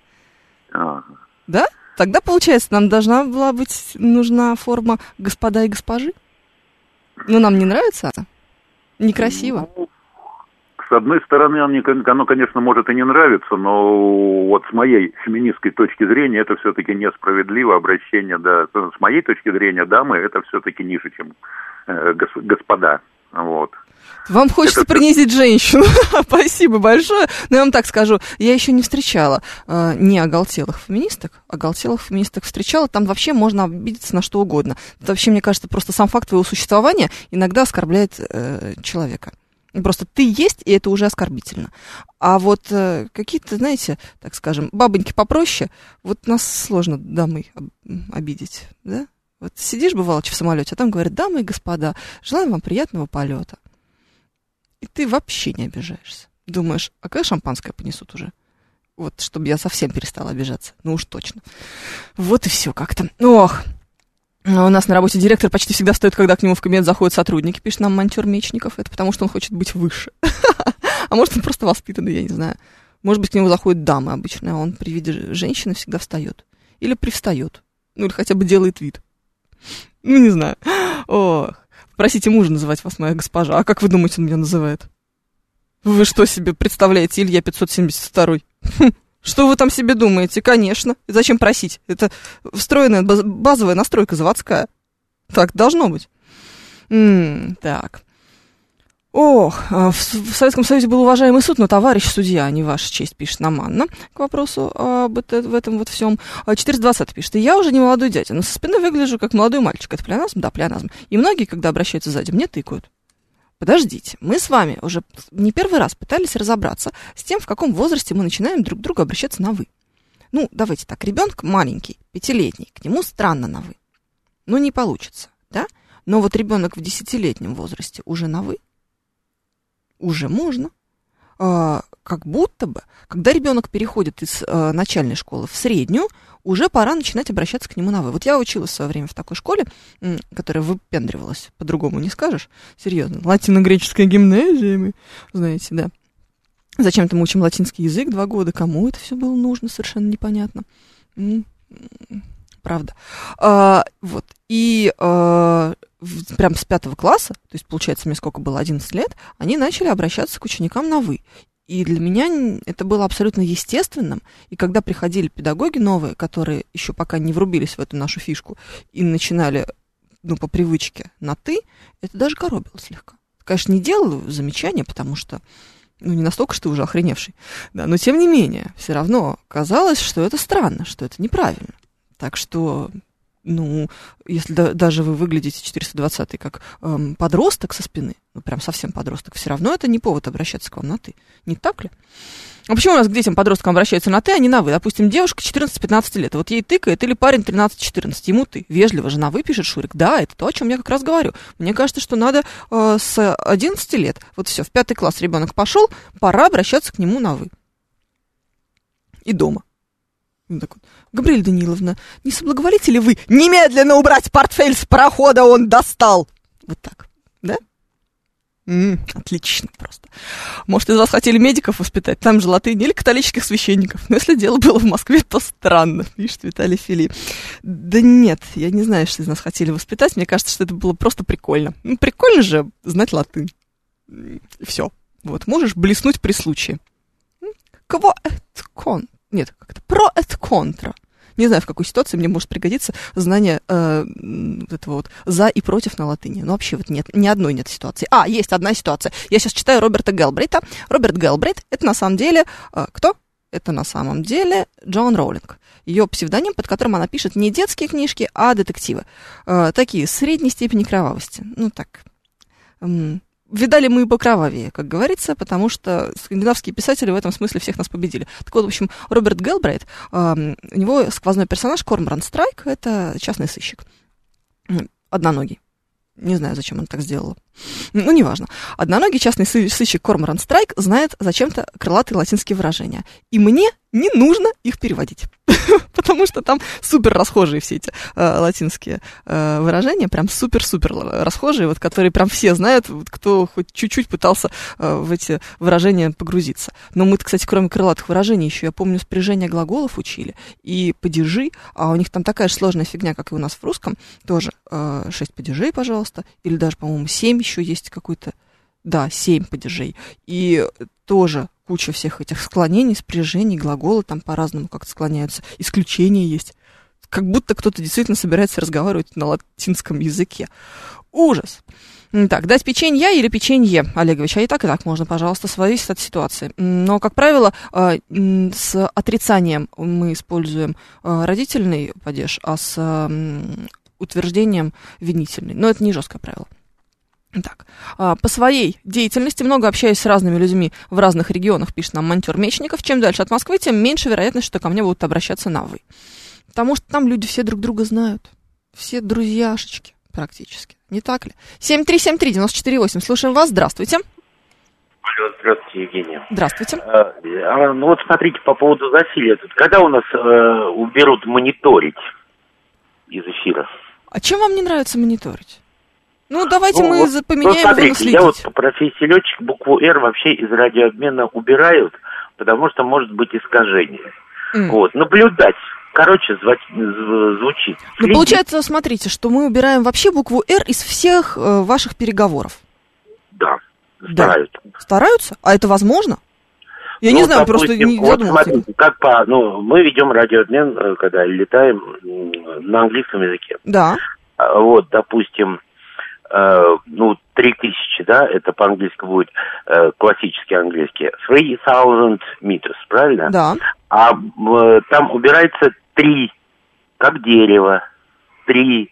Да? Тогда, получается, нам должна была быть нужна форма господа и госпожи? Ну, нам не нравится она? Некрасиво? Ну, с одной стороны, оно, конечно, может и не нравиться, но вот с моей феминистской точки зрения это все-таки несправедливо обращение, да, с моей точки зрения дамы это все-таки ниже, чем э, господа. Вот. Вам хочется это... принизить женщину. Спасибо большое. Но я вам так скажу, я еще не встречала э, не оголтелых феминисток. Оголтелых феминисток встречала. Там вообще можно обидеться на что угодно. Это вообще, мне кажется, просто сам факт твоего существования иногда оскорбляет э, человека. Просто ты есть, и это уже оскорбительно. А вот э, какие-то, знаете, так скажем, бабоньки попроще, вот нас сложно дамы обидеть, да? Вот сидишь, бывало, в самолете, а там говорят, дамы и господа, желаем вам приятного полета. И ты вообще не обижаешься. Думаешь, а когда шампанское понесут уже? Вот, чтобы я совсем перестала обижаться. Ну уж точно. Вот и все как-то. Ох, у нас на работе директор почти всегда встает, когда к нему в кабинет заходят сотрудники, пишет нам монтер Мечников. Это потому, что он хочет быть выше. А может, он просто воспитанный, я не знаю. Может быть, к нему заходят дамы обычно, а он при виде женщины всегда встает. Или привстает. Ну, или хотя бы делает вид. Ну, не знаю. Ох. Просите мужа называть вас моя госпожа. А как вы думаете, он меня называет? Вы что себе представляете, Илья 572? Хм, что вы там себе думаете? Конечно. Зачем просить? Это встроенная базовая настройка заводская. Так должно быть. М-м, так. Ох, а в, Советском Союзе был уважаемый суд, но товарищ судья, а не ваша честь, пишет Наманна к вопросу об это, в этом вот всем. 420 а пишет, я уже не молодой дядя, но со спины выгляжу как молодой мальчик. Это плеоназм? Да, плеоназм. И многие, когда обращаются сзади, мне тыкают. Подождите, мы с вами уже не первый раз пытались разобраться с тем, в каком возрасте мы начинаем друг к другу обращаться на «вы». Ну, давайте так, ребенок маленький, пятилетний, к нему странно на «вы». Ну, не получится, да? Но вот ребенок в десятилетнем возрасте уже на «вы» уже можно. А, как будто бы, когда ребенок переходит из а, начальной школы в среднюю, уже пора начинать обращаться к нему на «вы». Вот я училась в свое время в такой школе, которая выпендривалась, по-другому не скажешь, серьезно. Латино-греческая гимназия, знаете, да. Зачем-то мы учим латинский язык два года, кому это все было нужно, совершенно непонятно. Правда. А, вот. И а, прям с пятого класса, то есть, получается, мне сколько было, 11 лет, они начали обращаться к ученикам на «вы». И для меня это было абсолютно естественным. И когда приходили педагоги новые, которые еще пока не врубились в эту нашу фишку и начинали, ну, по привычке на «ты», это даже коробило слегка. Конечно, не делала замечания, потому что, ну, не настолько, что ты уже охреневший. Да, но тем не менее, все равно казалось, что это странно, что это неправильно. Так что ну, если да, даже вы выглядите 420 как эм, подросток со спины, ну, прям совсем подросток, все равно это не повод обращаться к вам на «ты». Не так ли? А почему у нас к детям подросткам обращаются на «ты», а не на «вы»? Допустим, девушка 14-15 лет, вот ей тыкает, или парень 13-14, ему «ты». Вежливо жена выпишет Шурик. Да, это то, о чем я как раз говорю. Мне кажется, что надо э, с 11 лет, вот все, в пятый класс ребенок пошел, пора обращаться к нему на «вы». И дома. Так вот, Габриэль Даниловна, не соблаговолите ли вы немедленно убрать портфель с парохода, он достал? Вот так, да? М-м, отлично просто. Может, из вас хотели медиков воспитать, там же латынь, или католических священников. Но если дело было в Москве, то странно, пишет Виталий Филипп. Да нет, я не знаю, что из нас хотели воспитать. Мне кажется, что это было просто прикольно. Ну, прикольно же знать латынь. Все. Вот, можешь блеснуть при случае. Кво кон. Нет, как-то про et контра. Не знаю, в какой ситуации мне может пригодиться знание э, этого вот за и против на латыни. Но вообще вот нет, ни одной нет ситуации. А, есть одна ситуация. Я сейчас читаю Роберта Гелбрейта. Роберт Гелбрейт — это на самом деле... Э, кто? Это на самом деле Джон Роулинг. Ее псевдоним, под которым она пишет не детские книжки, а детективы. Э, такие, средней степени кровавости. Ну, так, видали мы покровавее, как говорится, потому что скандинавские писатели в этом смысле всех нас победили. Так вот, в общем, Роберт Гелбрейт, э, у него сквозной персонаж Кормран Страйк, это частный сыщик, одноногий. Не знаю, зачем он так сделал. Ну, неважно. Одноногий частный сыщик Корморан Страйк знает зачем-то крылатые латинские выражения. И мне не нужно их переводить. Потому что там супер расхожие все эти э, латинские э, выражения, прям супер-супер расхожие, вот, которые прям все знают, вот, кто хоть чуть-чуть пытался э, в эти выражения погрузиться. Но мы, кстати, кроме крылатых выражений, еще, я помню, спряжение глаголов учили и падежи, а у них там такая же сложная фигня, как и у нас в русском, тоже э, 6 падежей, пожалуйста, или даже, по-моему, 7 еще есть какой-то, да, семь падежей. И тоже куча всех этих склонений, спряжений, глаголы там по-разному как-то склоняются. Исключения есть. Как будто кто-то действительно собирается разговаривать на латинском языке. Ужас. Так, дать печенье или печенье, Олегович, а и так, и так можно, пожалуйста, зависит от ситуации. Но, как правило, а, с отрицанием мы используем а, родительный падеж, а с утверждением винительный. Но это не жесткое правило. Так, а, по своей деятельности, много общаюсь с разными людьми в разных регионах, пишет нам Монтер Мечников. Чем дальше от Москвы, тем меньше вероятность, что ко мне будут обращаться на «вы». Потому что там люди все друг друга знают. Все друзьяшечки практически. Не так ли? 7373948. Слушаем вас. Здравствуйте. Алло, здравствуйте, Евгения. Здравствуйте. А, а, ну вот смотрите, по поводу засилия. Когда у нас э, уберут мониторить из эфира? А чем вам не нравится мониторить? Ну, давайте ну, мы вот, поменяем ну, смотрите, Я вот по профессии летчик букву «Р» вообще из радиообмена убирают, потому что может быть искажение. Mm. Вот, наблюдать. Короче, звать, звучит. Ну, получается, смотрите, что мы убираем вообще букву «Р» из всех э, ваших переговоров. Да, стараются. Да. Стараются? А это возможно? Я ну, не знаю, допустим, просто не вот смотрите, как по, ну, мы ведем радиообмен, э, когда летаем на английском языке. Да. А, вот, допустим, э, ну, 3000, да, это по-английски будет э, классический английский, 3000 meters, правильно? Да. А э, там убирается 3, как дерево, 3000,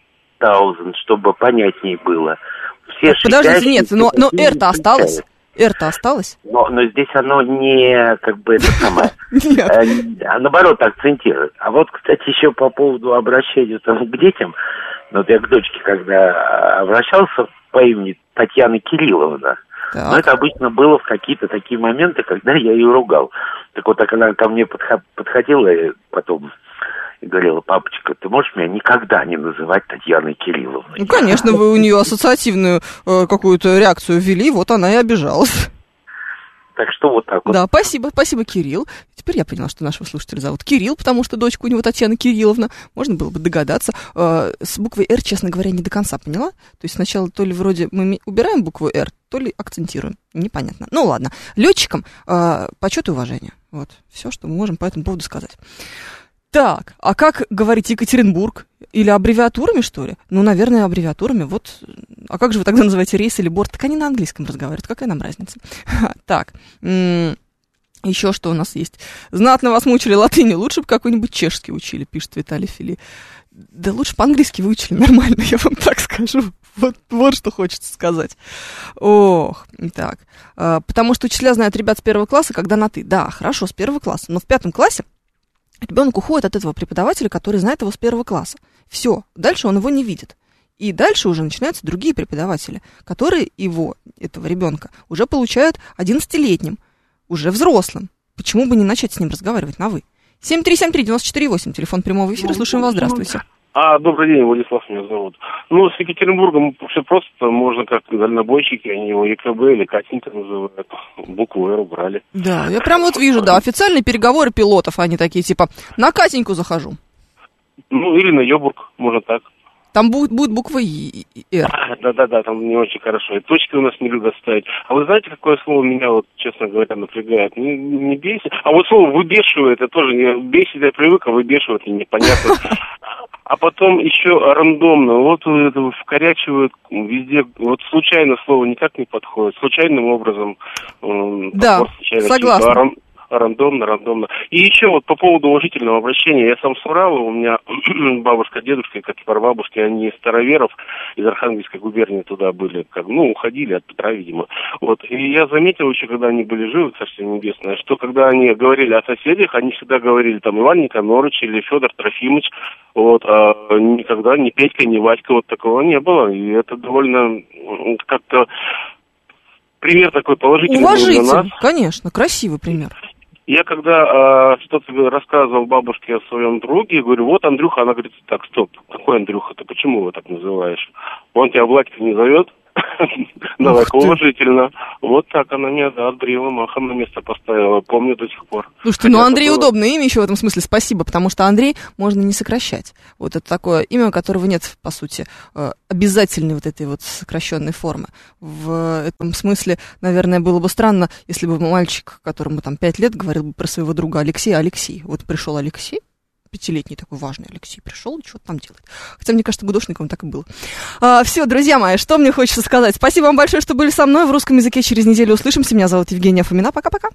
чтобы понятнее было. Все Подождите, нет, но, но R-то осталось. R-то осталось? Но, но здесь оно не как бы это самое, э, а наоборот акцентирует. А вот, кстати, еще по поводу обращения там, к детям, вот я к дочке, когда обращался по имени Татьяна Кирилловна, так. Но это обычно было в какие-то такие моменты, когда я ее ругал. Так вот, так она ко мне подходила и потом и говорила, папочка, ты можешь меня никогда не называть Татьяной Кирилловной? Ну, конечно, вы у нее ассоциативную э, какую-то реакцию ввели, вот она и обижалась. Так что вот так вот. Да, спасибо, спасибо, Кирилл. Теперь я поняла, что нашего слушателя зовут Кирилл, потому что дочка у него Татьяна Кирилловна. Можно было бы догадаться. Э, с буквой «Р», честно говоря, не до конца поняла. То есть сначала то ли вроде мы убираем букву «Р», то ли акцентируем. Непонятно. Ну ладно. Летчикам э, почет и уважение. Вот. Все, что мы можем по этому поводу сказать. Так, а как говорить Екатеринбург? Или аббревиатурами, что ли? Ну, наверное, аббревиатурами. Вот. А как же вы тогда называете рейс или борт? Так они на английском разговаривают. Какая нам разница? Так. Еще что у нас есть? Знатно вас мучили латыни. Лучше бы какой-нибудь чешский учили, пишет Виталий Фили. Да лучше по-английски выучили нормально, я вам так скажу. Вот, вот что хочется сказать. Ох, так. А, потому что учителя знают ребят с первого класса, когда на ты. Да, хорошо, с первого класса. Но в пятом классе ребенок уходит от этого преподавателя, который знает его с первого класса. Все, дальше он его не видит. И дальше уже начинаются другие преподаватели, которые его, этого ребенка, уже получают 11-летним, уже взрослым. Почему бы не начать с ним разговаривать на «вы»? 7373948, телефон прямого эфира, слушаем вас, здравствуйте. А, добрый день, Владислав меня зовут. Ну, с Екатеринбургом все просто, можно как дальнобойщики, они его ЕКБ или Катенька называют, букву «Р» убрали. Да, я прям вот вижу, да, официальные переговоры пилотов, они такие, типа, на Катеньку захожу. Ну, или на Йобург, можно так. Там будет, будет буква Р. Да-да-да, там не очень хорошо. И точки у нас не любят ставить. А вы знаете, какое слово меня, вот, честно говоря, напрягает? Не, не бесит. А вот слово выбешивает, это тоже не бесит, я привык, а выбешивает мне непонятно. А потом еще рандомно. Вот это вкорячивают везде. Вот случайно слово никак не подходит. Случайным образом. Да, согласна рандомно, рандомно. И еще вот по поводу уважительного обращения. Я сам с Урала, у меня бабушка, дедушка, как и бабушки, они из староверов, из Архангельской губернии туда были, как, ну, уходили от Петра, видимо. Вот. И я заметил еще, когда они были живы, Царствие Небесное, что когда они говорили о соседях, они всегда говорили там Иван Никонорович или Федор Трофимович, вот, а никогда ни Петька, ни Вадька, вот такого не было. И это довольно как-то пример такой положительный Уважитель, для нас. конечно, красивый пример. Я когда э, что-то рассказывал бабушке о своем друге, говорю, вот Андрюха, она говорит, так, стоп, какой Андрюха, ты почему его так называешь? Он тебя Владька не зовет? Давай уважительно. Вот так она меня, да, отбрила, махом на место поставила. Помню до сих пор. Слушайте, ну Андрей было... удобное имя еще в этом смысле. Спасибо, потому что Андрей можно не сокращать. Вот это такое имя, у которого нет, по сути, э, обязательной вот этой вот сокращенной формы. В этом смысле, наверное, было бы странно, если бы мальчик, которому там пять лет, говорил бы про своего друга Алексея Алексей. Вот пришел Алексей, 25-летний такой важный Алексей пришел и что-то там делает. Хотя, мне кажется, гудошником так и было. А, все, друзья мои, что мне хочется сказать. Спасибо вам большое, что были со мной в русском языке. Через неделю услышимся. Меня зовут Евгения Фомина. Пока-пока.